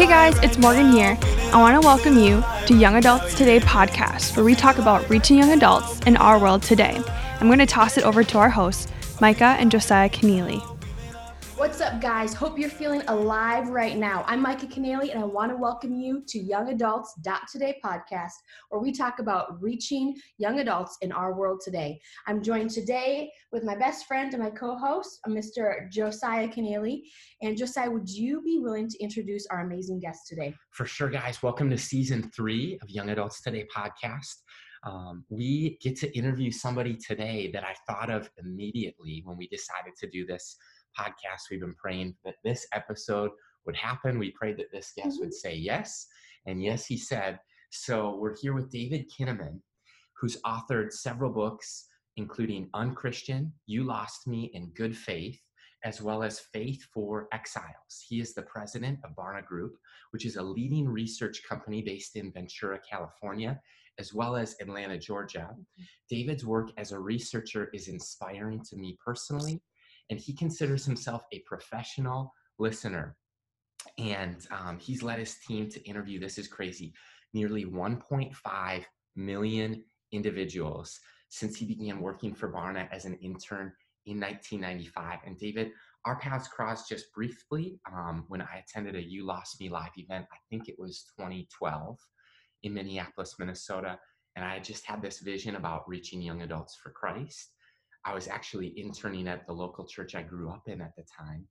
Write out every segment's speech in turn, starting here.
Hey guys, it's Morgan here. I want to welcome you to Young Adults Today podcast, where we talk about reaching young adults in our world today. I'm going to toss it over to our hosts, Micah and Josiah Keneally. What's up, guys? Hope you're feeling alive right now. I'm Micah Keneally, and I want to welcome you to Young Adults Today podcast, where we talk about reaching young adults in our world today. I'm joined today with my best friend and my co-host, Mr. Josiah Keneally. And Josiah, would you be willing to introduce our amazing guest today? For sure, guys. Welcome to season three of Young Adults Today podcast. Um, we get to interview somebody today that I thought of immediately when we decided to do this podcast. We've been praying that this episode would happen. We prayed that this guest would mm-hmm. say yes. And yes, he said. So we're here with David Kinnaman, who's authored several books, including Unchristian, You Lost Me, and Good Faith, as well as Faith for Exiles. He is the president of Barna Group, which is a leading research company based in Ventura, California, as well as Atlanta, Georgia. Mm-hmm. David's work as a researcher is inspiring to me personally and he considers himself a professional listener. And um, he's led his team to interview, this is crazy, nearly 1.5 million individuals since he began working for Barna as an intern in 1995. And David, our paths crossed just briefly um, when I attended a You Lost Me Live event. I think it was 2012 in Minneapolis, Minnesota. And I just had this vision about reaching young adults for Christ. I was actually interning at the local church I grew up in at the time.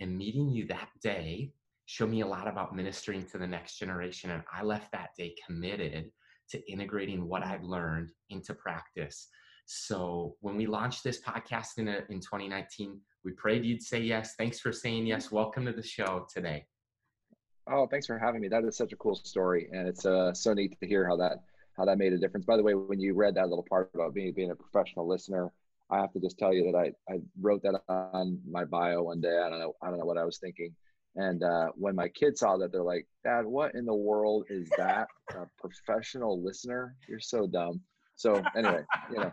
And meeting you that day showed me a lot about ministering to the next generation. And I left that day committed to integrating what I'd learned into practice. So when we launched this podcast in, a, in 2019, we prayed you'd say yes. Thanks for saying yes. Welcome to the show today. Oh, thanks for having me. That is such a cool story, and it's uh, so neat to hear how that how that made a difference. By the way, when you read that little part about being being a professional listener, I have to just tell you that I, I wrote that on my bio one day. I don't know. I don't know what I was thinking. And uh, when my kids saw that, they're like, Dad, what in the world is that? A professional listener? You're so dumb. So anyway, you know,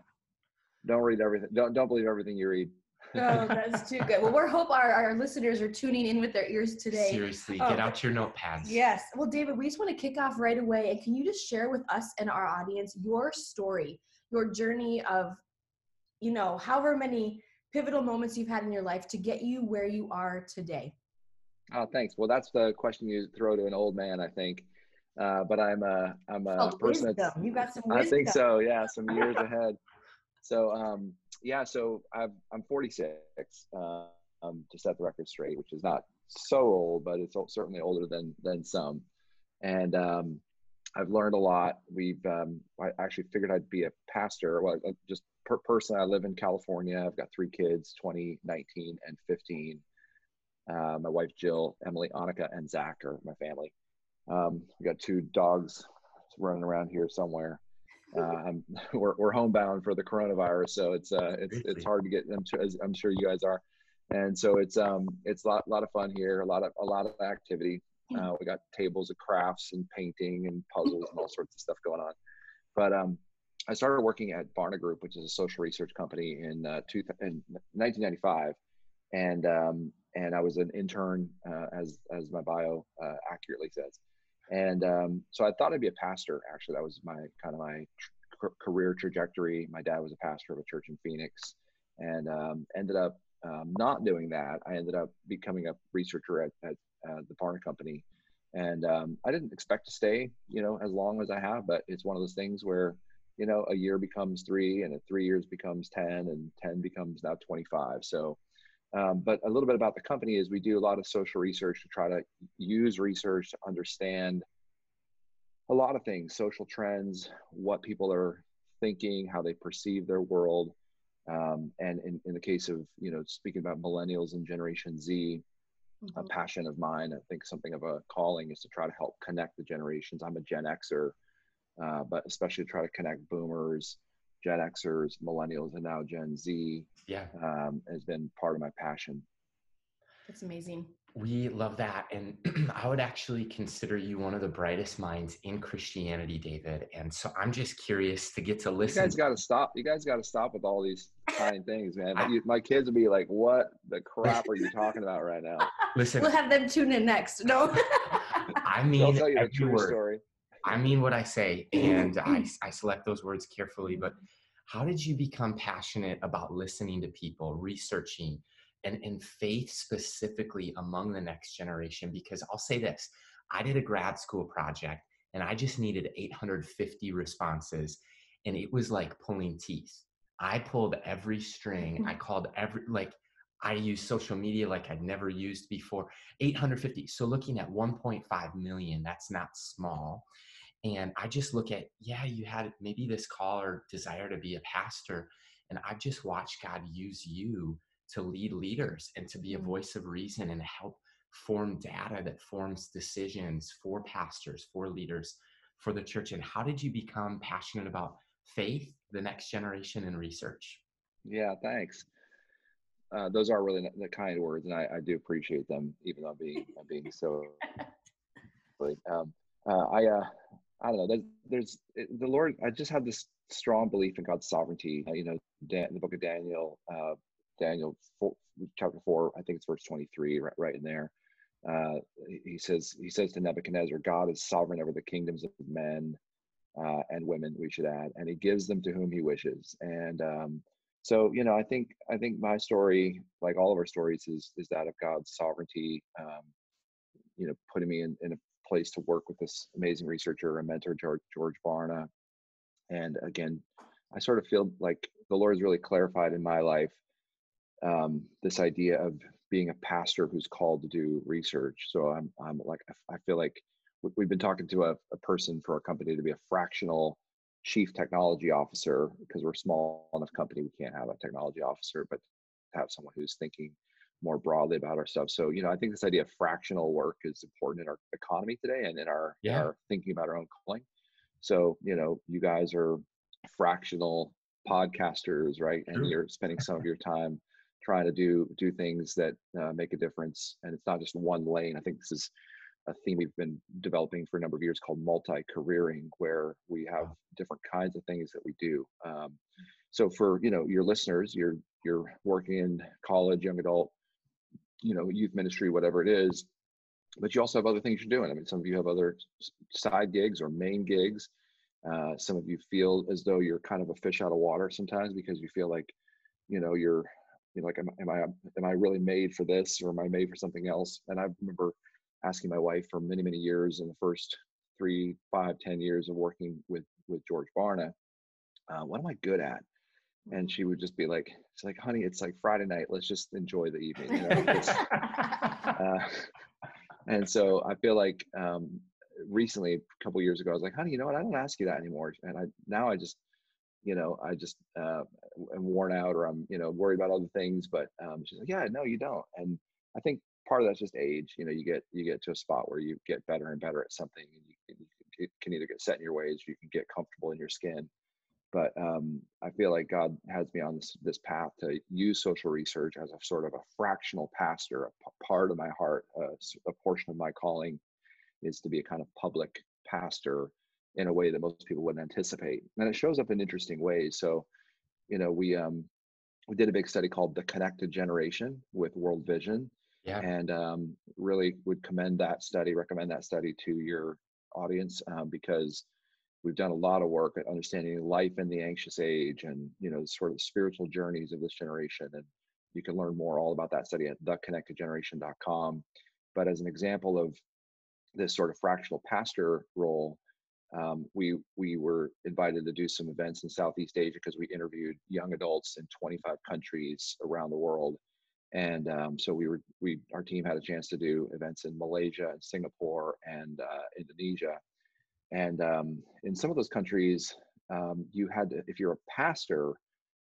don't read everything. Don't, don't believe everything you read. oh, that's too good. Well, we hope our, our listeners are tuning in with their ears today. Seriously, oh, get out your notepads. Yes. Well, David, we just want to kick off right away. And can you just share with us and our audience your story, your journey of you know, however many pivotal moments you've had in your life to get you where you are today? Oh, thanks. Well, that's the question you throw to an old man, I think. Uh, but I'm a I'm a oh, person wisdom. that's you got some wisdom. I think so. Yeah, some years ahead. So um, yeah, so I've, I'm 46. Uh, um, to set the record straight, which is not so old, but it's certainly older than than some. And um, I've learned a lot. We've um, I actually figured I'd be a pastor. Well, just per person, I live in California. I've got three kids 20, 19, and 15. Uh, my wife, Jill, Emily, Annika, and Zach are my family. Um, we got two dogs running around here somewhere. Uh, we're, we're homebound for the coronavirus, so it's uh, it's it's hard to get them. To, as I'm sure you guys are, and so it's um it's a lot, lot of fun here, a lot of a lot of activity. Uh, we got tables of crafts and painting and puzzles and all sorts of stuff going on. But um, I started working at Barna Group, which is a social research company, in, uh, two, in 1995, and um, and I was an intern, uh, as as my bio uh, accurately says, and um, so I thought I'd be a pastor. Actually, that was my kind of my tr- career trajectory. My dad was a pastor of a church in Phoenix, and um, ended up um, not doing that. I ended up becoming a researcher at, at uh, the Barna Company, and um, I didn't expect to stay, you know, as long as I have. But it's one of those things where you know, a year becomes three and three years becomes 10 and 10 becomes now 25. So, um, but a little bit about the company is we do a lot of social research to try to use research to understand a lot of things, social trends, what people are thinking, how they perceive their world. Um, and in, in the case of, you know, speaking about millennials and Generation Z, mm-hmm. a passion of mine, I think something of a calling is to try to help connect the generations. I'm a Gen Xer uh, but especially try to connect boomers, Gen Xers, millennials, and now Gen Z. Yeah, um, has been part of my passion. That's amazing. We love that. And I would actually consider you one of the brightest minds in Christianity, David. And so I'm just curious to get to listen. You guys got to stop. You guys got to stop with all these kind things, man. I, my kids will be like, what the crap are you talking about right now? Listen. We'll have them tune in next. No. I mean, I'll mean tell you the every true word. story. I mean what I say, and I, I select those words carefully. But how did you become passionate about listening to people, researching, and, and faith specifically among the next generation? Because I'll say this I did a grad school project and I just needed 850 responses, and it was like pulling teeth. I pulled every string, I called every, like, I used social media like I'd never used before. 850. So looking at 1.5 million, that's not small. And I just look at, yeah, you had maybe this call or desire to be a pastor. And I've just watched God use you to lead leaders and to be a voice of reason and help form data that forms decisions for pastors, for leaders, for the church. And how did you become passionate about faith, the next generation, and research? Yeah, thanks. Uh, those are really the kind words, and I, I do appreciate them, even though I'm being I'm being so. Um, uh, I uh, I don't know. There's, there's the Lord. I just have this strong belief in God's sovereignty. Uh, you know, Dan, the book of Daniel, uh, Daniel four, chapter four, I think it's verse 23, right, right in there. Uh, he says he says to Nebuchadnezzar, God is sovereign over the kingdoms of men uh, and women. We should add, and He gives them to whom He wishes. And um, so, you know, I think I think my story, like all of our stories, is is that of God's sovereignty. Um, you know, putting me in, in a place to work with this amazing researcher and mentor, George, George Barna. And again, I sort of feel like the Lord has really clarified in my life um, this idea of being a pastor who's called to do research. So I'm, I'm like, I feel like we've been talking to a, a person for our company to be a fractional chief technology officer because we're a small enough company we can't have a technology officer, but have someone who's thinking more broadly about our stuff. So, you know, I think this idea of fractional work is important in our economy today and in our, yeah. our thinking about our own calling. So, you know, you guys are fractional podcasters, right? And you're spending some of your time trying to do do things that uh, make a difference. And it's not just one lane. I think this is a theme we've been developing for a number of years called multi-careering, where we have different kinds of things that we do. Um, so for you know your listeners, you're you're working in college, young adult, you know, youth ministry, whatever it is, but you also have other things you're doing. I mean, some of you have other side gigs or main gigs. Uh, some of you feel as though you're kind of a fish out of water sometimes because you feel like, you know, you're, you know, like, am, am I, am I really made for this or am I made for something else? And I remember asking my wife for many, many years in the first three, five, ten years of working with with George Barna, uh, what am I good at? And she would just be like, "It's like, honey, it's like Friday night. Let's just enjoy the evening." You know? uh, and so I feel like um, recently, a couple years ago, I was like, "Honey, you know what? I don't ask you that anymore." And I now I just, you know, I just uh, am worn out or I'm, you know, worried about other things. But um, she's like, "Yeah, no, you don't." And I think part of that's just age. You know, you get you get to a spot where you get better and better at something, and you, you can either get set in your ways, or you can get comfortable in your skin. But um, I feel like God has me on this this path to use social research as a sort of a fractional pastor. A p- part of my heart, uh, a portion of my calling, is to be a kind of public pastor in a way that most people wouldn't anticipate, and it shows up in interesting ways. So, you know, we um, we did a big study called the Connected Generation with World Vision, yeah. and um, really would commend that study, recommend that study to your audience um, because we've done a lot of work at understanding life in the anxious age and you know sort of spiritual journeys of this generation and you can learn more all about that study at theconnectedgeneration.com but as an example of this sort of fractional pastor role um, we we were invited to do some events in southeast asia because we interviewed young adults in 25 countries around the world. And um, so we were we our team had a chance to do events in malaysia and singapore and uh, indonesia and um, in some of those countries um, you had to if you're a pastor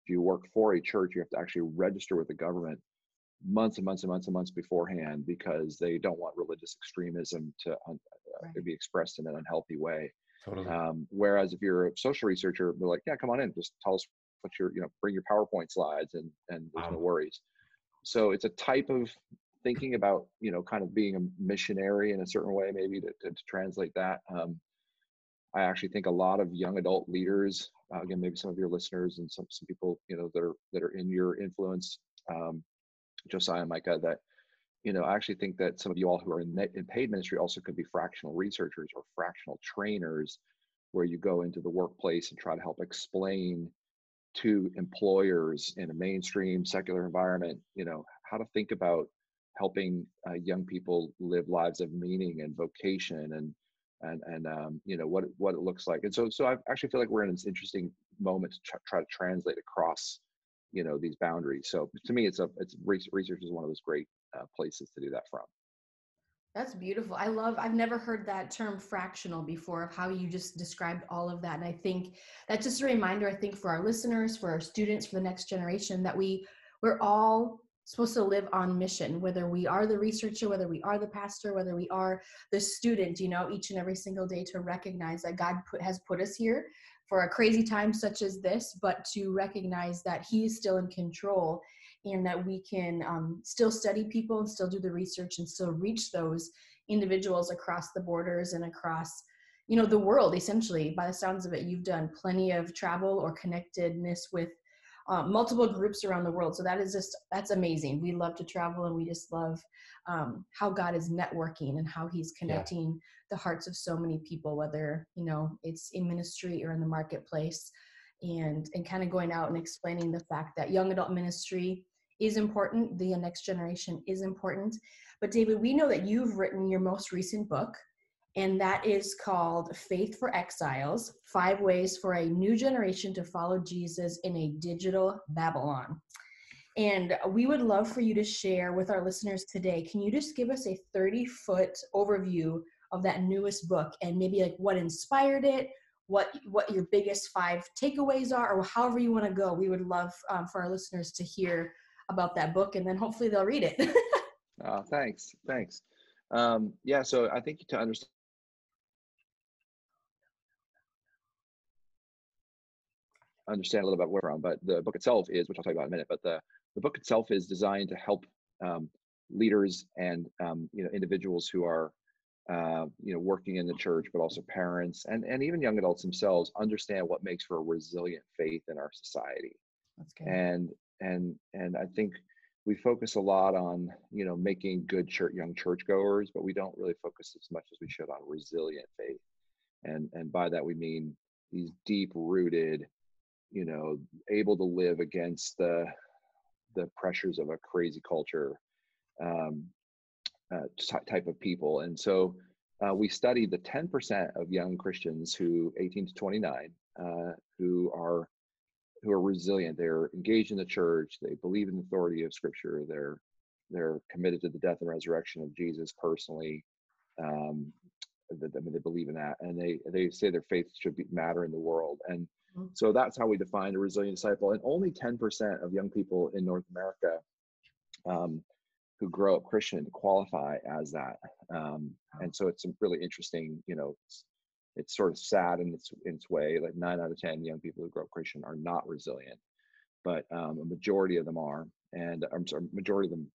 if you work for a church you have to actually register with the government months and months and months and months beforehand because they don't want religious extremism to uh, right. be expressed in an unhealthy way Totally. Um, whereas if you're a social researcher, they're like, yeah, come on in, just tell us what your, you know, bring your PowerPoint slides and, and there's wow. no worries. So it's a type of thinking about, you know, kind of being a missionary in a certain way, maybe to, to, to translate that. Um, I actually think a lot of young adult leaders, uh, again, maybe some of your listeners and some, some people, you know, that are, that are in your influence, um, Josiah and Micah, that, you know, I actually think that some of you all who are in, in paid ministry also could be fractional researchers or fractional trainers, where you go into the workplace and try to help explain to employers in a mainstream secular environment, you know, how to think about helping uh, young people live lives of meaning and vocation and and and um, you know what what it looks like. And so so I actually feel like we're in this interesting moment to try, try to translate across you know these boundaries. So to me, it's a it's research is one of those great uh, places to do that from. That's beautiful. I love, I've never heard that term fractional before of how you just described all of that. And I think that's just a reminder, I think, for our listeners, for our students, for the next generation, that we, we're all supposed to live on mission, whether we are the researcher, whether we are the pastor, whether we are the student, you know, each and every single day to recognize that God put, has put us here for a crazy time such as this, but to recognize that He is still in control and that we can um, still study people and still do the research and still reach those individuals across the borders and across you know the world essentially. By the sounds of it you've done plenty of travel or connectedness with um, multiple groups around the world so that is just that's amazing we love to travel and we just love um, how god is networking and how he's connecting yeah. the hearts of so many people whether you know it's in ministry or in the marketplace and and kind of going out and explaining the fact that young adult ministry is important, the next generation is important. But David, we know that you've written your most recent book, and that is called Faith for Exiles Five Ways for a New Generation to Follow Jesus in a Digital Babylon. And we would love for you to share with our listeners today. Can you just give us a 30 foot overview of that newest book and maybe like what inspired it? What what your biggest five takeaways are, or however you want to go. We would love um, for our listeners to hear about that book and then hopefully they'll read it. oh, thanks. Thanks. Um, yeah, so I think to understand understand a little bit where from, but the book itself is, which I'll talk about in a minute, but the, the book itself is designed to help um, leaders and um, you know individuals who are uh, you know working in the church, but also parents and and even young adults themselves understand what makes for a resilient faith in our society. That's good. And and and I think we focus a lot on you know making good church, young churchgoers, but we don't really focus as much as we should on resilient faith, and and by that we mean these deep rooted, you know, able to live against the the pressures of a crazy culture um, uh, type of people, and so. Uh, we studied the 10% of young Christians who 18 to 29 uh, who are who are resilient. They're engaged in the church. They believe in the authority of Scripture. They're they're committed to the death and resurrection of Jesus personally. Um, I mean, they believe in that, and they they say their faith should be, matter in the world. And mm-hmm. so that's how we define a resilient disciple. And only 10% of young people in North America um, who grow up Christian qualify as that. Um, and so it's really interesting, you know, it's sort of sad in its in its way. Like nine out of ten young people who grow up Christian are not resilient, but um, a majority of them are, and I'm sorry, majority of them,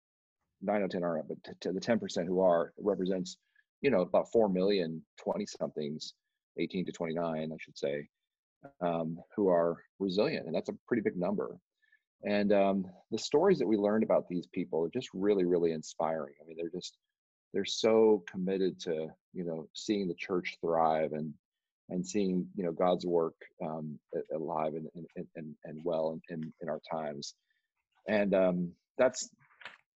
nine out of ten are, but to, to the ten percent who are represents, you know, about four million 20 somethings, 18 to 29, I should say, um, who are resilient, and that's a pretty big number. And um, the stories that we learned about these people are just really, really inspiring. I mean, they're just they're so committed to you know seeing the church thrive and and seeing you know God's work um, alive and and, and, and well in, in our times, and um, that's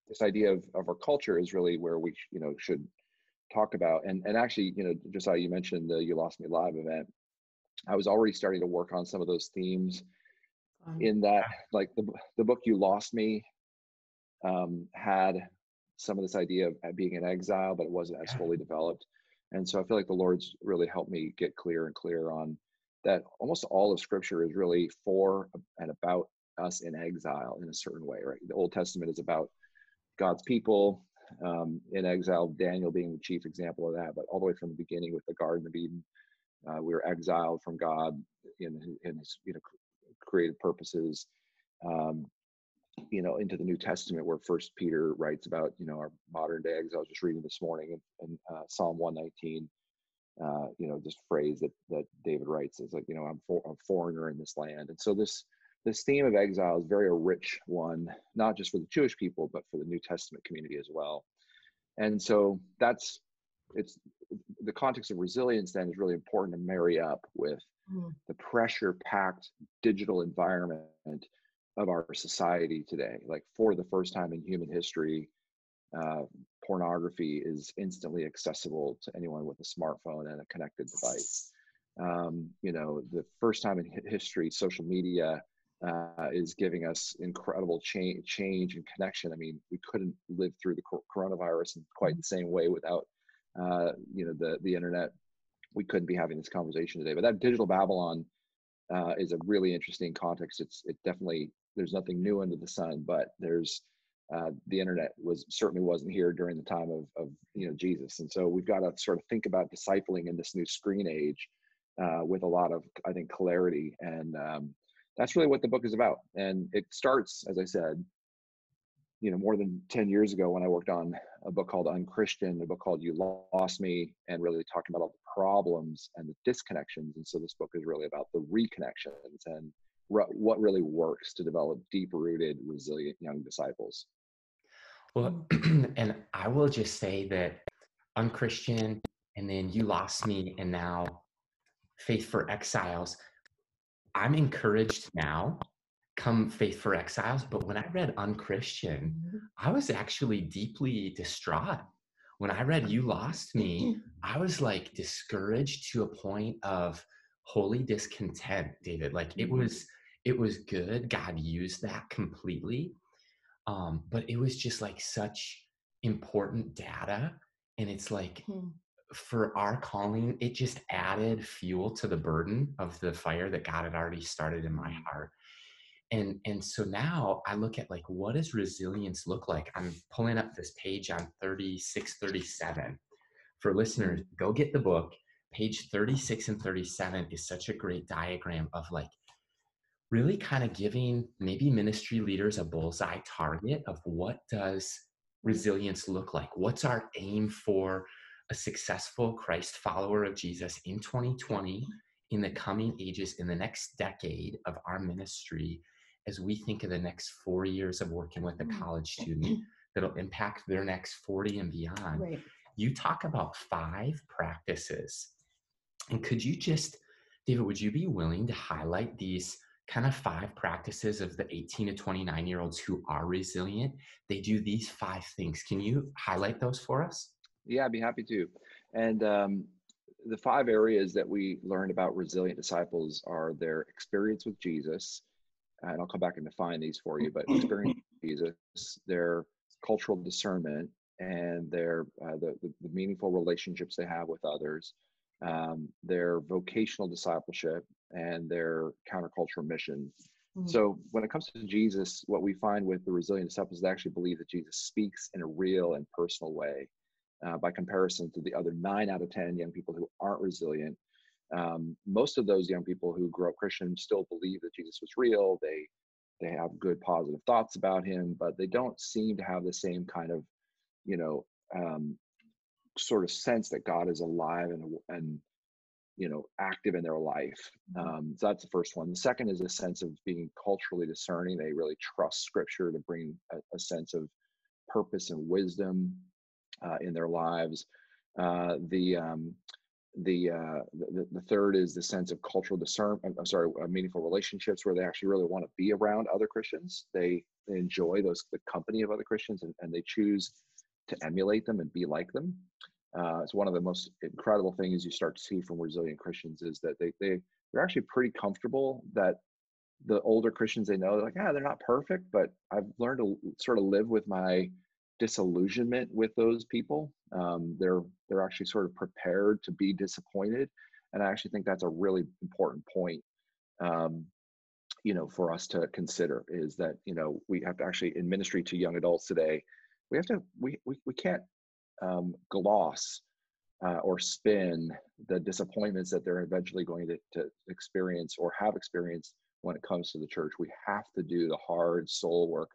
this idea of, of our culture is really where we you know should talk about and and actually you know just how you mentioned the you lost me live event i was already starting to work on some of those themes in that like the, the book you lost me um, had some of this idea of being in exile, but it wasn't as fully developed. And so I feel like the Lord's really helped me get clear and clear on that almost all of scripture is really for and about us in exile in a certain way, right? The Old Testament is about God's people um, in exile, Daniel being the chief example of that, but all the way from the beginning with the Garden of Eden, uh, we were exiled from God in, in his you know created purposes. Um, you know into the new testament where first peter writes about you know our modern day exile i was just reading this morning in, uh, psalm 119 uh, you know this phrase that that david writes is like you know i'm for, a foreigner in this land and so this this theme of exile is very a rich one not just for the jewish people but for the new testament community as well. And so that's it's the context of resilience then is really important to marry up with mm. the pressure packed digital environment of our society today. Like for the first time in human history uh, pornography is instantly accessible to anyone with a smartphone and a connected device. Um, you know the first time in history social media uh, is giving us incredible change, change and connection. I mean, we couldn't live through the coronavirus in quite the same way without, uh, you know, the the internet. We couldn't be having this conversation today. But that digital Babylon uh, is a really interesting context. It's it definitely there's nothing new under the sun, but there's uh, the internet was certainly wasn't here during the time of of you know Jesus, and so we've got to sort of think about discipling in this new screen age uh, with a lot of I think clarity and um, that's really what the book is about. And it starts, as I said, you know, more than 10 years ago when I worked on a book called Unchristian, a book called You Lost Me, and really talking about all the problems and the disconnections. And so this book is really about the reconnections and re- what really works to develop deep rooted, resilient young disciples. Well, and I will just say that Unchristian, and then You Lost Me, and now Faith for Exiles I'm encouraged now, come Faith for Exiles, but when I read Unchristian, mm-hmm. I was actually deeply distraught. When I read You Lost Me, I was like discouraged to a point of holy discontent, David. Like it mm-hmm. was, it was good. God used that completely. Um, but it was just like such important data. And it's like, hmm for our calling, it just added fuel to the burden of the fire that God had already started in my mm. heart. And, and so now I look at like what does resilience look like? I'm pulling up this page on 36, 37. For listeners, mm. go get the book. Page 36 and 37 is such a great diagram of like really kind of giving maybe ministry leaders a bullseye target of what does resilience look like? What's our aim for a successful Christ follower of Jesus in 2020, in the coming ages, in the next decade of our ministry, as we think of the next four years of working with a mm. college student that'll impact their next 40 and beyond. Right. You talk about five practices. And could you just, David, would you be willing to highlight these kind of five practices of the 18 to 29 year olds who are resilient? They do these five things. Can you highlight those for us? Yeah, I'd be happy to. And um, the five areas that we learned about resilient disciples are their experience with Jesus, and I'll come back and define these for you, but experience with Jesus, their cultural discernment, and their uh, the, the, the meaningful relationships they have with others, um, their vocational discipleship, and their countercultural mission. Mm-hmm. So when it comes to Jesus, what we find with the resilient disciples, they actually believe that Jesus speaks in a real and personal way uh, by comparison to the other nine out of 10 young people who aren't resilient. Um, most of those young people who grew up Christian still believe that Jesus was real. They they have good positive thoughts about him, but they don't seem to have the same kind of, you know, um, sort of sense that God is alive and and you know active in their life. Mm-hmm. Um, so that's the first one. The second is a sense of being culturally discerning. They really trust Scripture to bring a, a sense of purpose and wisdom uh, in their lives. Uh, the, um, the, uh, the, the third is the sense of cultural discernment. I'm sorry, uh, meaningful relationships where they actually really want to be around other Christians. They, they enjoy those the company of other Christians and, and they choose to emulate them and be like them. Uh, it's one of the most incredible things you start to see from resilient Christians is that they they they're actually pretty comfortable that the older Christians they know they're like ah they're not perfect but I've learned to sort of live with my disillusionment with those people. Um, they're they're actually sort of prepared to be disappointed, and I actually think that's a really important point. Um, you know, for us to consider is that you know we have to actually in ministry to young adults today, we have to we we, we can't um, gloss uh, or spin the disappointments that they're eventually going to, to experience or have experienced when it comes to the church. We have to do the hard soul work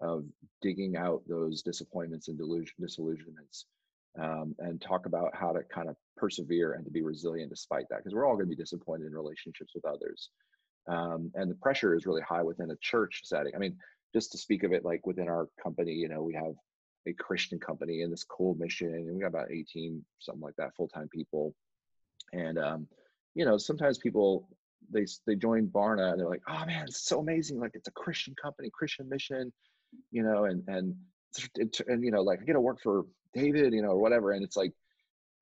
of digging out those disappointments and delusion, disillusionments um, and talk about how to kind of persevere and to be resilient despite that because we're all going to be disappointed in relationships with others um, and the pressure is really high within a church setting i mean just to speak of it like within our company you know we have a Christian company and this cool mission. And we got about 18, something like that, full time people. And, um, you know, sometimes people, they, they join Barna and they're like, oh man, it's so amazing. Like it's a Christian company, Christian mission, you know, and, and, and, you know, like I get to work for David, you know, or whatever. And it's like,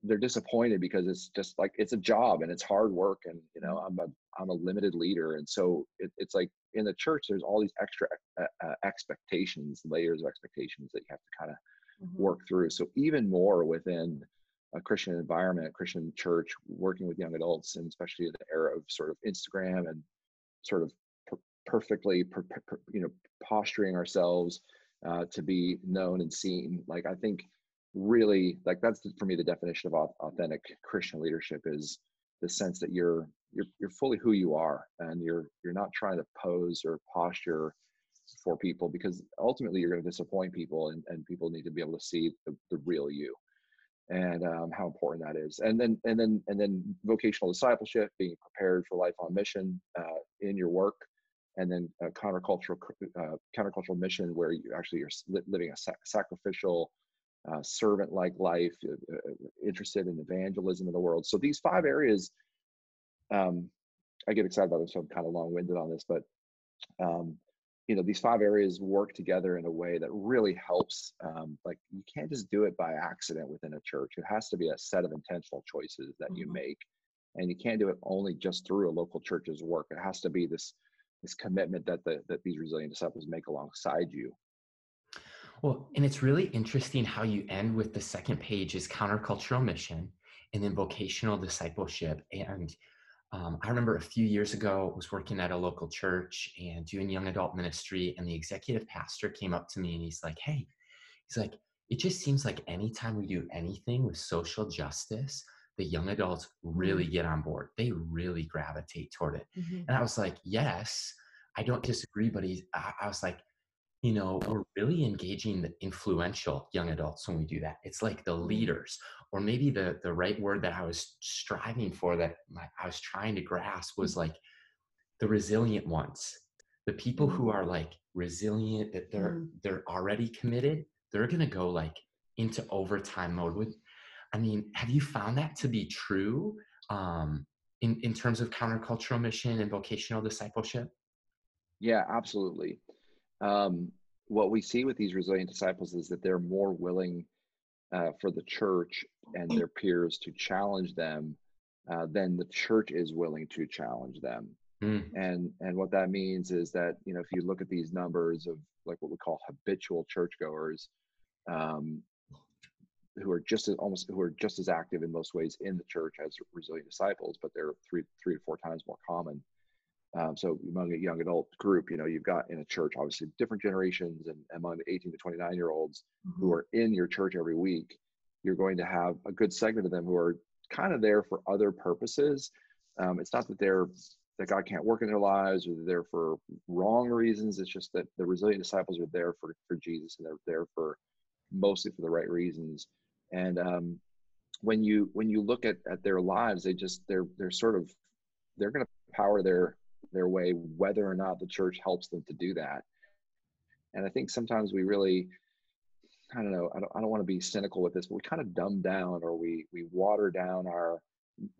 they're disappointed because it's just like it's a job and it's hard work and you know i'm a i'm a limited leader and so it, it's like in the church there's all these extra uh, uh, expectations layers of expectations that you have to kind of mm-hmm. work through so even more within a christian environment a christian church working with young adults and especially in the era of sort of instagram and sort of perfectly per- per- you know posturing ourselves uh, to be known and seen. Like i think really like that's for me the definition of authentic christian leadership is the sense that you're you're you're fully who you are and you're you're not trying to pose or posture for people because ultimately you're going to disappoint people and, and people need to be able to see the, the real you and um, how important that is. And then and then and then vocational discipleship being prepared for life on mission uh, in your work and then a countercultural uh, countercultural mission where you actually are living a sacrificial uh, servant like life, uh, uh, interested in evangelism in the world. So these five areas, um, I get excited about them, so I'm kind of long winded on this, but um, you know, these five areas work together in a way that really helps. Um, like you can't just do it by accident within a church. It has to be a set of intentional choices that mm-hmm. you make, and you can't do it only just through a local church's work. It has to be this this commitment that the that these resilient disciples make alongside you well, and it's really interesting how you end with the second page is countercultural mission and then vocational discipleship. And um, I remember a few years ago, I was working at a local church and doing young adult ministry, and the executive pastor came up to me and he's like, Hey, he's like, it just seems like anytime we do anything with social justice, the young adults really mm-hmm. get on board. They really gravitate toward it. Mm-hmm. And I was like, Yes, I don't disagree, but he's, I, I was like, you know, we're really engaging the influential young adults when we do that. It's like the mm-hmm. leaders, or maybe the the right word that I was striving for that my, I was trying to grasp was like the resilient ones, the people who mm-hmm. are like resilient that they're mm. they're already committed. They're gonna go like into overtime mode with. I mean, have you found that to be true um, in in terms of countercultural mission and vocational discipleship? Yeah, absolutely um, what we see with these resilient disciples is that they're more willing uh, for the church and their peers to challenge them uh, than the church is willing to challenge them. Mm. And and what that means is that you know if you look at these numbers of like what we call habitual churchgoers, um, who are just as almost who are just as active in most ways in the church as resilient disciples, but they're three three to four times more common. Um, so among a young adult group, you know, you've got in a church, obviously different generations and among the 18 to 29 year olds mm-hmm. who are in your church every week, you're going to have a good segment of them who are kind of there for other purposes. Um, it's not that they're that God can't work in their lives or they're there for wrong reasons. It's just that the resilient disciples are there for, for Jesus and they're there for mostly for the right reasons. And um, when you when you look at, at their lives, they just they're they're sort of they're going to power their their way, whether or not the church helps them to do that. And I think sometimes we really, I don't know, I don't, I don't want to be cynical with this, but we kind of dumb down or we we water down our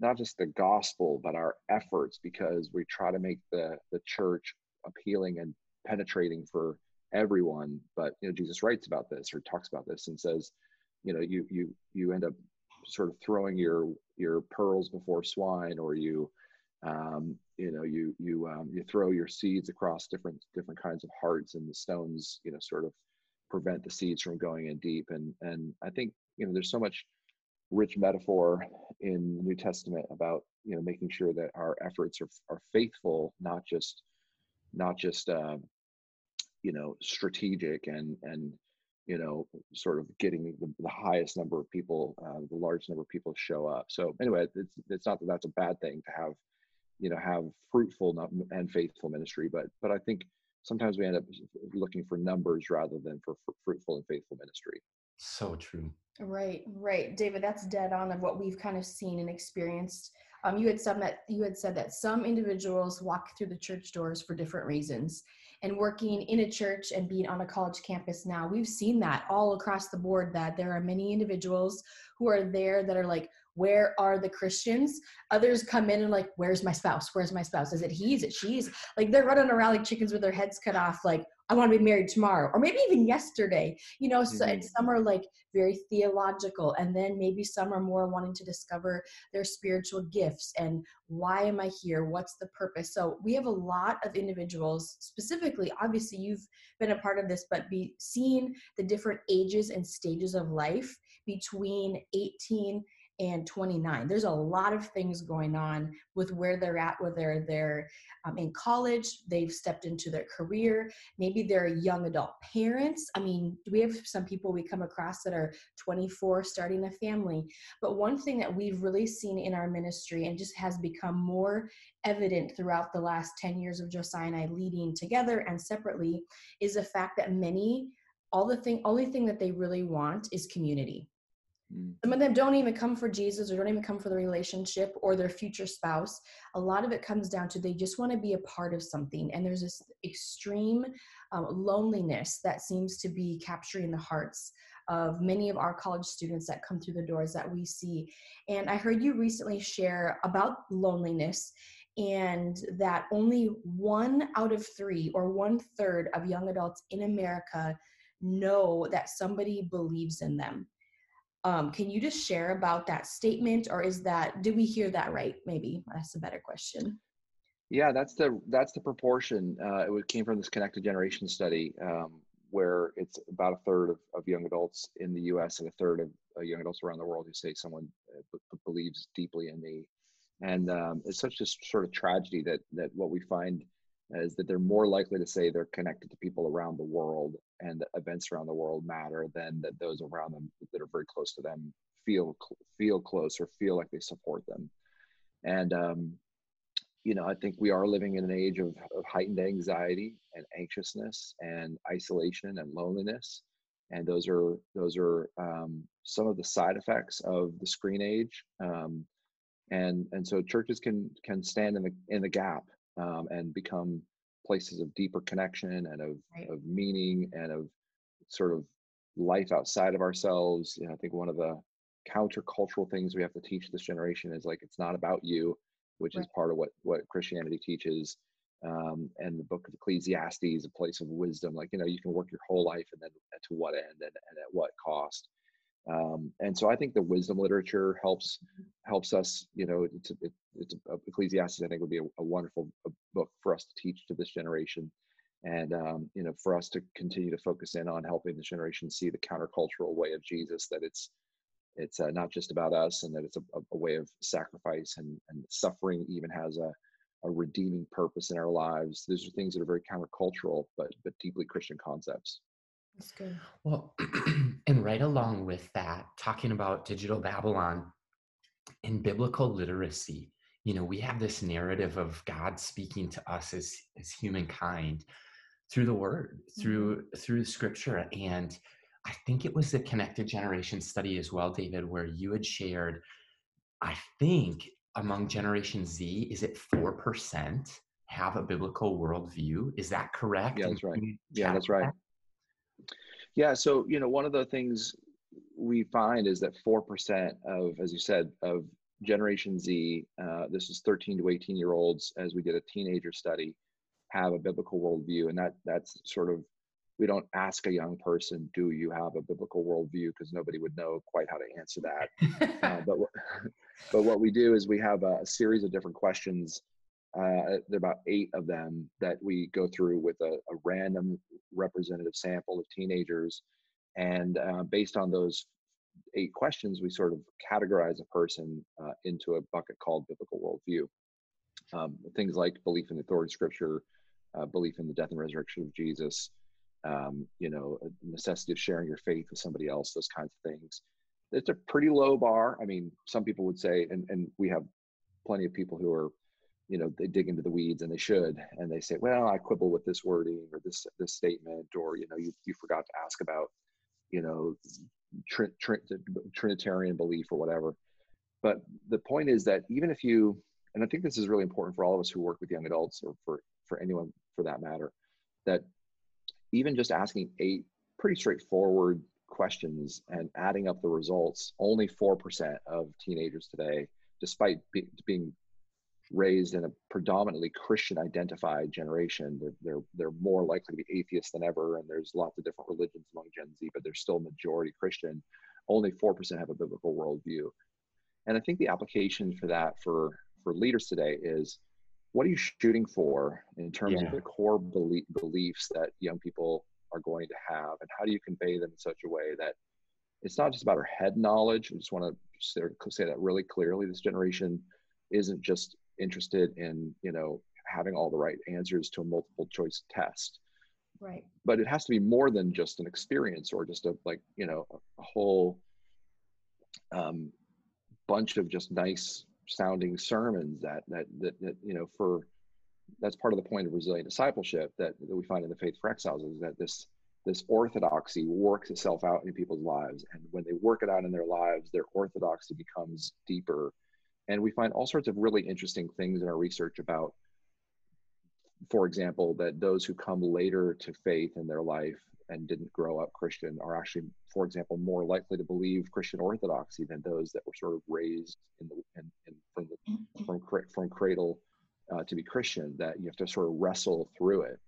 not just the gospel but our efforts because we try to make the the church appealing and penetrating for everyone. But you know, Jesus writes about this or talks about this and says, you know, you you you end up sort of throwing your your pearls before swine or you um, you know you you um, you throw your seeds across different different kinds of hearts and the stones you know sort of prevent the seeds from going in deep. And and i think you know there's so much rich metaphor in the new testament about you know making sure that our efforts are, are faithful not just not just uh, you know strategic and and you know sort of getting the, the highest number of people uh, the largest number of people show up. So anyway it's it's not that that's a bad thing to have you know have fruitful and faithful ministry but but i think sometimes we end up looking for numbers rather than for fruitful and faithful ministry. So true. Right right. David that's dead on of what we've kind of seen and experienced. Um, you had some that you had said that some individuals walk through the church doors for different reasons. And working in a church and being on a college campus now, we've seen that all across the board that there are many individuals who are there that are like, where are the Christians? Others come in and like, where's my spouse? Where's my spouse? Is it he? Is it she's? Like they're running around like chickens with their heads cut off, like, I want to be married tomorrow, or maybe even yesterday. You know, so mm-hmm. some are like very theological, and then maybe some are more wanting to discover their spiritual gifts and why am I here? What's the purpose? So we have a lot of individuals, specifically, obviously you've been a part of this, but be seeing the different ages and stages of life between 18 and 29 there's a lot of things going on with where they're at whether they're um, in college they've stepped into their career maybe they're young adult parents i mean we have some people we come across that are 24 starting a family but one thing that we've really seen in our ministry and just has become more evident throughout the last 10 years of josiah and i leading together and separately is the fact that many all the thing only thing that they really want is community Mm. Some of them don't even come for Jesus or don't even come for the relationship or their future spouse. A lot of it comes down to they just want to be a part of something. And there's this extreme um, loneliness that seems to be capturing the hearts of many of our college students that come through the doors that we see. And I heard you recently share about loneliness and that only one out of three or one third of young adults in America know that somebody believes in them um, can you just share about that statement, or is that did we hear that right? Maybe that's a better question. Yeah, that's the that's the proportion. Uh, it came from this connected generation study, um, where it's about a third of, of young adults in the U.S. and a third of uh, young adults around the world who say someone uh, b- believes deeply in me, and um, it's such a sort of tragedy that that what we find is that they're more likely to say they're connected to people around the world and that events around the world matter than that those around them that are very close to them feel feel close or feel like they support them. And um, you know i think we are living in an age of, of heightened anxiety and anxiousness and isolation and loneliness. And those are those are um, some of the side effects of the screen age. Um, and and so churches can can stand in the in the gap um, and become places of deeper connection and of, right. of meaning and of sort of life outside of ourselves. You know, I think one of the countercultural things we have to teach this generation is like it's not about you, which right. is part of what what Christianity teaches. Um, and the book of Ecclesiastes, a place of wisdom. Like you know, you can work your whole life, and then to what end and, and at what cost. Um, and so I think the wisdom literature helps helps us. You know, it's it, it's Ecclesiastes. I think would be a, a wonderful uh, book for us to teach to this generation, and um, you know, for us to continue to focus in on helping this generation see the countercultural way of Jesus. That it's it's uh, not just about us, and that it's a, a way of sacrifice and and suffering. Even has a a redeeming purpose in our lives. These are things that are very countercultural, but but deeply Christian concepts. That's good. Well, and right along with that, talking about digital Babylon and biblical literacy, you know, we have this narrative of God speaking to us as as humankind through the word, through mm-hmm. through scripture. And I think it was the connected generation study as well, David, where you had shared, I think among Generation Z, is it four percent have a biblical worldview? Is that correct? Yeah, that's right. Yeah, that's right. Yeah, so you know, one of the things we find is that four percent of, as you said, of Generation Z, uh, this is 13 to 18 year olds, as we did a teenager study, have a biblical worldview, and that that's sort of we don't ask a young person, "Do you have a biblical worldview?" because nobody would know quite how to answer that. uh, but but what we do is we have a, a series of different questions uh, there are about eight of them that we go through with a, a random representative sample of teenagers. And uh, based on those eight questions, we sort of categorize a person uh, into a bucket called biblical worldview. Um, things like belief in the authority of scripture, uh, belief in the death and resurrection of Jesus, um, you know, necessity of sharing your faith with somebody else, those kinds of things. It's a pretty low bar. I mean, some people would say, and, and we have plenty of people who are you know they dig into the weeds and they should and they say well i quibble with this wording or this this statement or you know you, you forgot to ask about you know tr- tr- trinitarian belief or whatever. But the point is that even if you, and I think this is really important for all of us who work with young adults or for, for anyone for that matter, that even just asking eight pretty straightforward questions and adding up the results, only 4% of teenagers today, despite be, being raised in a predominantly Christian identified generation, they're, they're, they're more likely to be atheists than ever. And there's lots of different religions among Gen Z, but they're still majority Christian. Only 4% have a biblical worldview. And I think the application for that for, for leaders today is what are you shooting for in terms yeah. of the core belief, beliefs that young people are going to have and how do you convey them in such a way that it's not just about our head knowledge i just want to say that really clearly this generation isn't just interested in you know having all the right answers to a multiple choice test. Right. But it has to be more than just an experience or just a like you know a, whole um, bunch of just nice sounding sermons that, that that that you know for that's part of the point of resilient discipleship that, that we find in the faith for exiles is that this this orthodoxy works itself out in people's lives. And when they work it out in their lives their orthodoxy becomes deeper and we find all sorts of really interesting things in our research about for example that those who come later to faith in their life and didn't grow up christian are actually for example more likely to believe christian orthodoxy than those that were sort of raised in the in, in from the from from cradle uh, to be Christian that you have to sort of wrestle through it.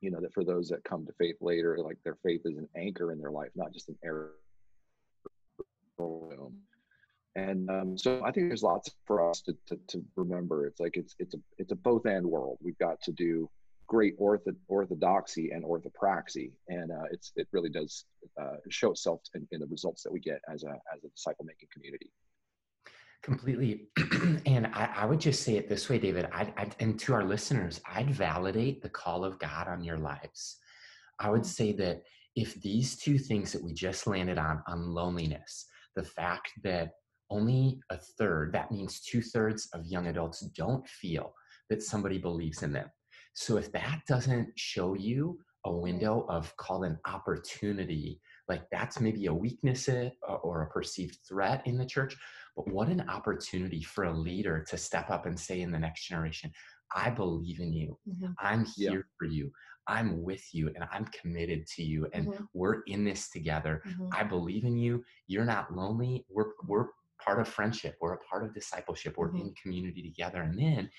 You know, that for those that come to faith later, like their faith is an anchor in their life, not just an error. And um, so I think there's lots for us to, to, to, remember. It's like it's it's a it's a both and world. We've got to do great ortho, orthodoxy and orthopraxy, and uh, it's it really does uh, show itself in, in the results that we get as a as a disciple making community. Completely. and I, I, would just say it this way, David, I'd, I'd, and to our listeners, I'd validate the call of God on your lives. I would say that if these two things that we just landed on, on loneliness, the fact that only a third, that means two thirds of young adults don't feel that somebody believes in them. So if that doesn't show you a window of call an opportunity, like that's maybe a weakness eh, or a perceived threat in the church, but what an opportunity for a leader to step up and say in the next generation, I believe in you. Mm-hmm. I'm here yeah. for you. I'm with you and I'm committed to you. And mm-hmm. we're in this together. Mm-hmm. I believe in you. You're not lonely. We're, we're part of friendship. We're a part of discipleship. We're mm-hmm. in community together. And then,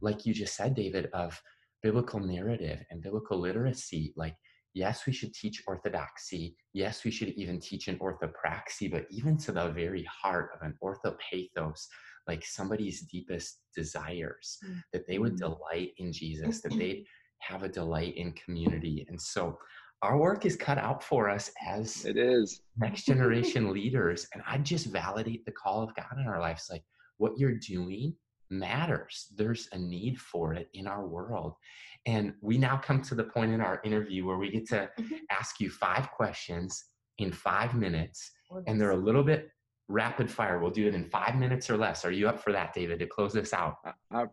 like you just said, David, of biblical narrative and biblical literacy, like yes, we should teach orthodoxy. Yes, we should even teach an orthopraxy, but even to the very heart of an orthopathos, like somebody's deepest desires, mm-hmm. that they would mm. delight in Jesus, that they'd have a delight in community. And so our work is cut out for us as it is next generation leaders. And I just validate the call of God in our lives. Like what you're doing matters. There's a need for it in our world. And we now come to the point in our interview where we get to mm-hmm. ask you five questions in five minutes, and they're a little bit rapid fire. We'll do it in five minutes or less. Are you up for that, David, to close this out? I,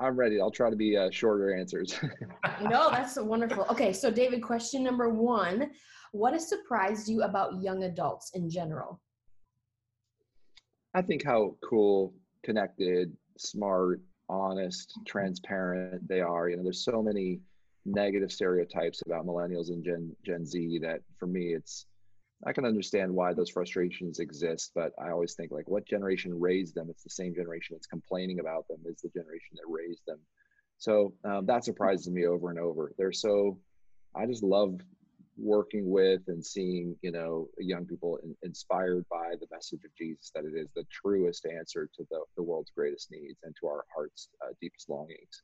I'm ready. I'll try to be uh, shorter answers. no, that's wonderful. Okay, so David, question number one What has surprised you about young adults in general? I think how cool, connected, smart, honest, transparent they are. You know, there's so many negative stereotypes about millennials and Gen Gen Z that for me it's I can understand why those frustrations exist, but I always think like what generation raised them? It's the same generation that's complaining about them is the generation that raised them. So um, that surprises me over and over. They're so I just love working with and seeing you know young people in, inspired by the message of jesus that it is the truest answer to the, the world's greatest needs and to our heart's uh, deepest longings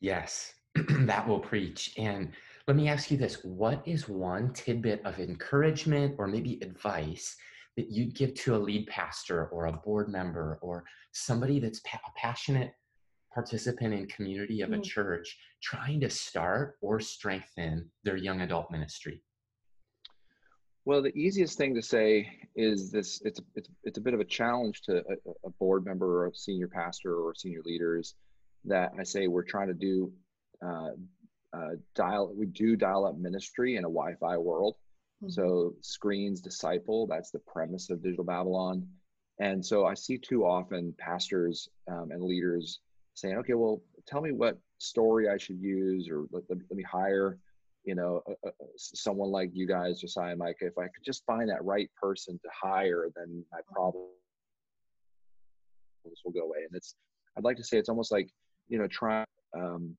yes that will preach and let me ask you this what is one tidbit of encouragement or maybe advice that you'd give to a lead pastor or a board member or somebody that's pa- a passionate participant in community of a mm. church trying to start or strengthen their young adult ministry? Well, the easiest thing to say is this: it's it's it's a bit of a challenge to a, a board member or a senior pastor or senior leaders that I say we're trying to do uh, uh, dial. We do dial up ministry in a Wi-Fi world. Mm-hmm. So screens disciple. That's the premise of Digital Babylon and so I see too often pastors um, and leaders saying, okay, well, tell me what story I should use, or let, let, let me hire, you know, a, a, someone like you guys, Josiah and Micah. If I could just find that right person to hire, then my problem will go away. And it's, I'd like to say it's almost like, you know, trying, um,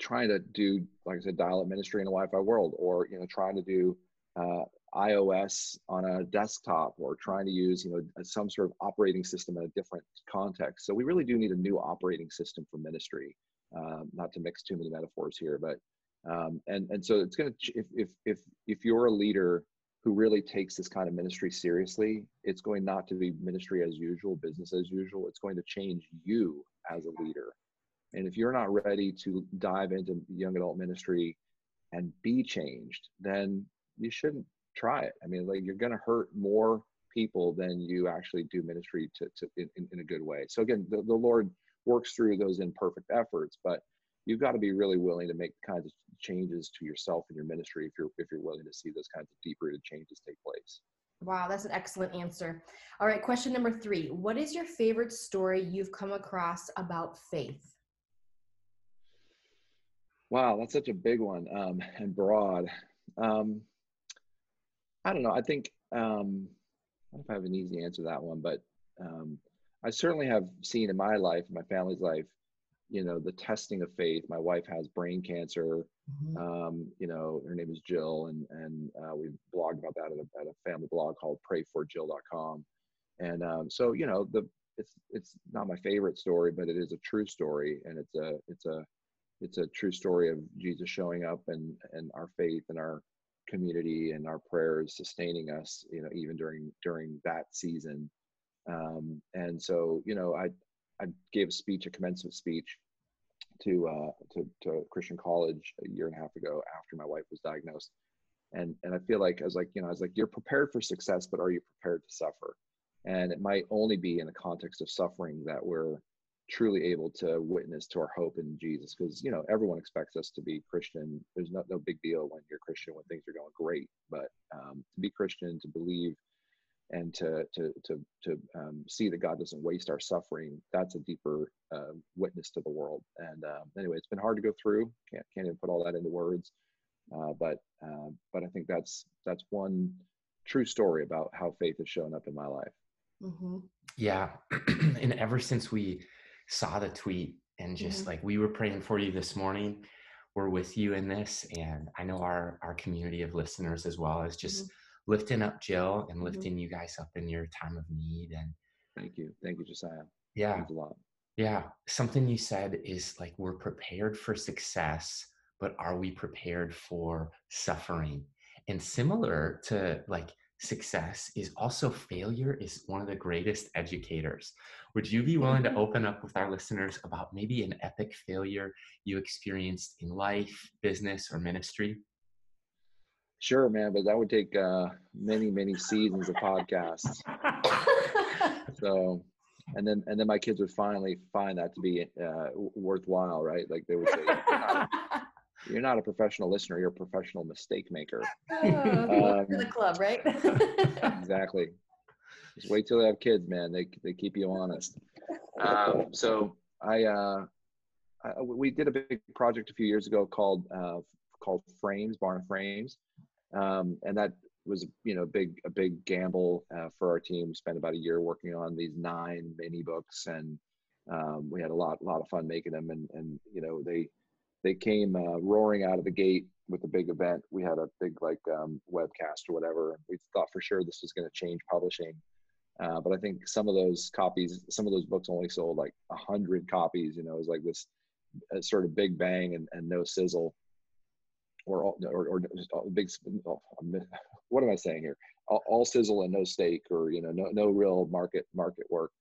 trying to do, like I said, dial-up ministry in a Wi-Fi world, or you know, trying to do uh, iOS on a desktop, or trying to use, you know, some sort of operating system in a different context. So we really do need a new operating system for ministry. Um, not to mix too many metaphors here, but um, and and so it's going to if if if if you're a leader who really takes this kind of ministry seriously, it's going not to be ministry as usual, business as usual. It's going to change you as a leader. And if you're not ready to dive into young adult ministry and be changed, then you shouldn't try it. I mean, like you're going to hurt more people than you actually do ministry to, to in, in a good way. So again, the, the Lord works through those imperfect efforts, but you've got to be really willing to make kinds of changes to yourself and your ministry if you're if you're willing to see those kinds of deep rooted changes take place. Wow, that's an excellent answer. All right, question number three. What is your favorite story you've come across about faith? Wow, that's such a big one um, and broad. Um, I don't know. I think um, I don't know if I have an easy answer to that one, but um, I certainly have seen in my life, in my family's life, you know, the testing of faith. My wife has brain cancer. Mm-hmm. Um, you know, her name is Jill, and and uh, we blogged about that at a, at a family blog called PrayForJill.com. And um, so, you know, the it's it's not my favorite story, but it is a true story, and it's a it's a it's a true story of Jesus showing up and and our faith and our community and our prayers sustaining us, you know, even during during that season. Um, and so, you know, I I gave a speech, a commencement speech, to uh, to to Christian college a year and a half ago after my wife was diagnosed, and and I feel like I was like, you know, I was like, you're prepared for success, but are you prepared to suffer? And it might only be in the context of suffering that we're truly able to witness to our hope in Jesus, because you know everyone expects us to be Christian. There's no no big deal when you're Christian when things are going great, but um, to be Christian, to believe and to to to to um, see that God doesn't waste our suffering. That's a deeper uh, witness to the world. And um, anyway, it's been hard to go through. Can't can't even put all that into words. Uh, but uh, but I think that's that's one true story about how faith has shown up in my life. Mm-hmm. Yeah, and ever since we saw the tweet and just mm-hmm. like we were praying for you this morning, we're with you in this, and I know our our community of listeners as well is just. Mm-hmm lifting up Jill and mm-hmm. lifting mm-hmm. you guys up in your time of need. And thank you. Thank you, Josiah. Yeah. a lot. Yeah. Something you said is like, we're prepared for success, but are we prepared for suffering? And similar to like success is also failure is one of the greatest educators. Would you be willing to mm-hmm. open up with our listeners about maybe an epic failure you experienced in life, business, or ministry? Sure, man, but that would take uh, many, many seasons of podcasts. so, and then and then my kids would finally find that to be uh, worthwhile, right? Like they would say, you're not, a professional listener; you're a professional mistake maker." Oh, um, the club, right? exactly. Just wait till they have kids, man. They they keep you honest. Um, so I, uh, I, we did a big project a few years ago called uh, called Frames, Barna Frames um, and that was you know big a big gamble uh, for our team. We spent about a year working on these nine mini books, and um, we had a lot lot of fun making them. And and you know they they came uh, roaring out of the gate with a big event. We had a big like um, webcast or whatever. We thought for sure this was going to change publishing. Uh, but I think some of those copies, some of those books only sold like a hundred copies. You know, it was like this uh, sort of big bang and, and no sizzle or all, or, or just all big. Oh, what am I saying here? All, all, sizzle and no steak, or you know, no no real market market work.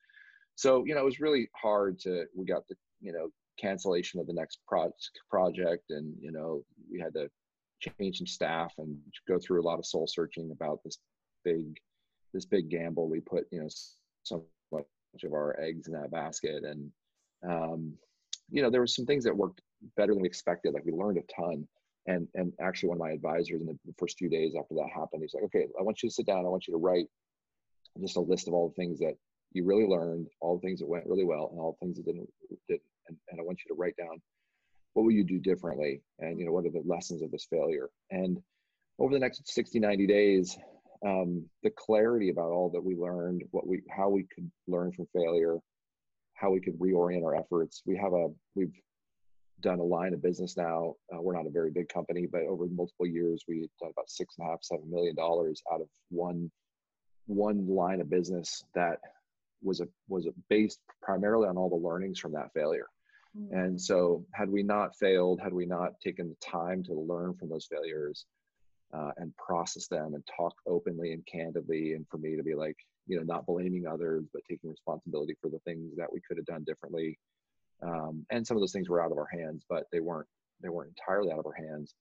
So you know, it was really hard to. We got the you know cancellation of the next pro- project, and you know, we had to change some staff and go through a lot of soul searching about this big this big gamble. We put you know so much of our eggs in that basket, and um, you know, there were some things that worked better than we expected. Like we learned a ton and and actually one of my advisors in the first few days after that happened he's like okay i want you to sit down i want you to write just a list of all the things that you really learned, all the things that went really well, and all the things that didn't didn't. And, and I want you to write down what will you do differently, and you know what are the lessons of this failure. And over the next 60, 90 days, um, the clarity about all that we learned, what we how we could learn from failure, how we could reorient our efforts. We have a we've done a line of business now. Uh, we're not a very big company, but over multiple years, we done about six and a half, seven million dollars out of one one line of business that was a was a based primarily on all the learnings from that failure. Mm-hmm. And so, had we not failed, had we not taken the time to learn from those failures uh, and process them and talk openly and candidly, and for me to be like, you know, not blaming others, but taking responsibility for the things that we could have done differently, um, and some of those things were out of our hands but they weren't they weren't entirely out of our hands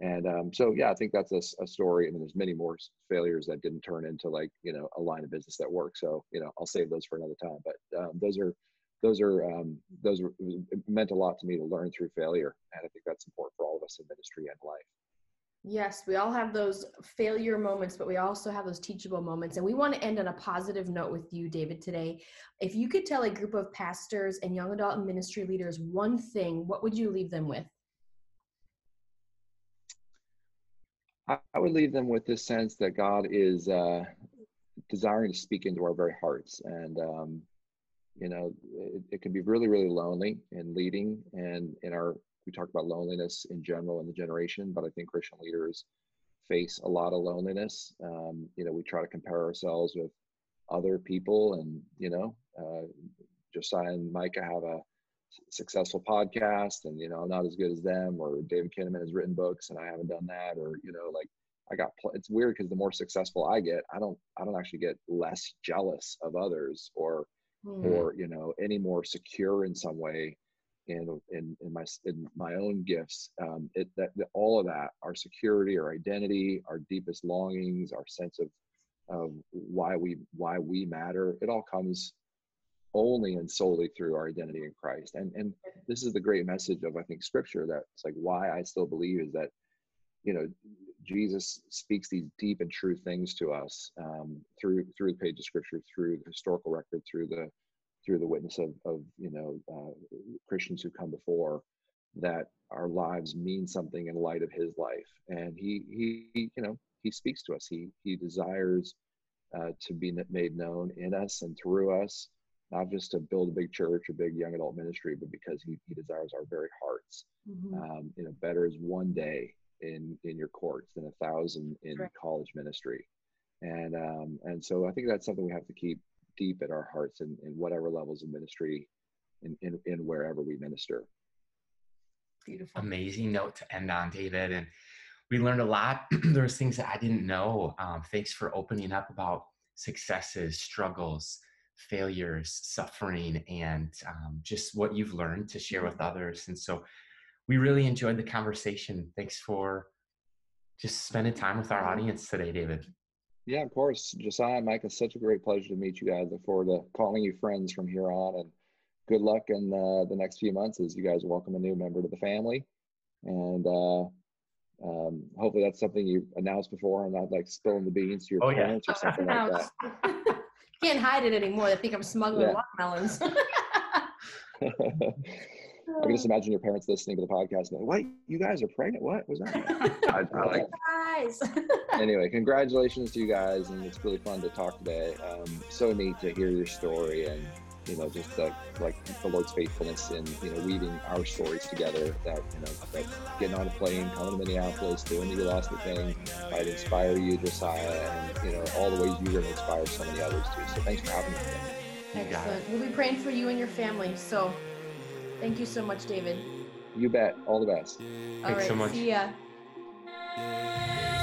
and um, so yeah i think that's a, a story and there's many more failures that didn't turn into like you know a line of business that works so you know i'll save those for another time but um, those are those are um, those are, meant a lot to me to learn through failure and i think that's important for all of us in ministry and life Yes, we all have those failure moments, but we also have those teachable moments. And we want to end on a positive note with you, David, today. If you could tell a group of pastors and young adult ministry leaders one thing, what would you leave them with? I would leave them with this sense that God is uh, desiring to speak into our very hearts. And, um, you know, it, it can be really, really lonely in leading and in our we talk about loneliness in general in the generation, but I think Christian leaders face a lot of loneliness. Um, you know, we try to compare ourselves with other people, and you know, uh, Josiah and Micah have a successful podcast, and you know, I'm not as good as them. Or David Kinnaman has written books, and I haven't done that. Or you know, like I got. Pl- it's weird because the more successful I get, I don't. I don't actually get less jealous of others, or mm. or you know, any more secure in some way in in, in my in my own gifts um, it that, that, all of that our security our identity our deepest longings our sense of of why we why we matter it all comes only and solely through our identity in christ. And and this is the great message of i think scripture that it's like why i still believe is that you know jesus speaks these deep and true things to us um, through through the page of scripture through the historical record through the through the witness of, of you know uh, Christians who come before that our lives mean something in light of his life. And he he you know he speaks to us. He he desires uh, to be made known in us and through us not just to build a big church or big young adult ministry but because he, he desires our very hearts mm-hmm. um, you know better is one day in in your courts than a thousand in right. college ministry and um, and so i think that's something we have to keep deep at our hearts in, in whatever levels of ministry in, in, in wherever we minister. Beautiful. Amazing note to end on, David. And we learned a lot. There's things that I didn't know. Um, thanks for opening up about successes, struggles, failures, suffering, and um, just what you've learned to share with others. And so we really enjoyed the conversation. Thanks for just spending time with our audience today, David. Yeah, of course. Josiah and Mike, it's such a great pleasure to meet you guys. Look forward to calling you friends from here on. And good luck in uh, the next few months as you guys welcome a new member to the family. And uh, um, hopefully that's something you announced before and not like spilling the beans to your oh, parents yeah. or something like that. Can't hide it anymore. They think I'm smuggling yeah. watermelons. I can just imagine your parents listening to the podcast and like, what? You guys are pregnant? What was that? I, I like, guys. anyway, congratulations to you guys. And it's really fun to talk today. Um, so neat to hear your story and, you know, just the, like the Lord's faithfulness in, you know, weaving our stories together that, you know, that getting on a plane, coming to Minneapolis, doing the You Lost Me thing might inspire you, Josiah, and, you know, all the ways you're going to inspire so many others too. So thanks for having me today. Excellent. We'll be praying for you and your family. So Thank you so much, David. You bet. All the best. All Thanks right, so much. See ya.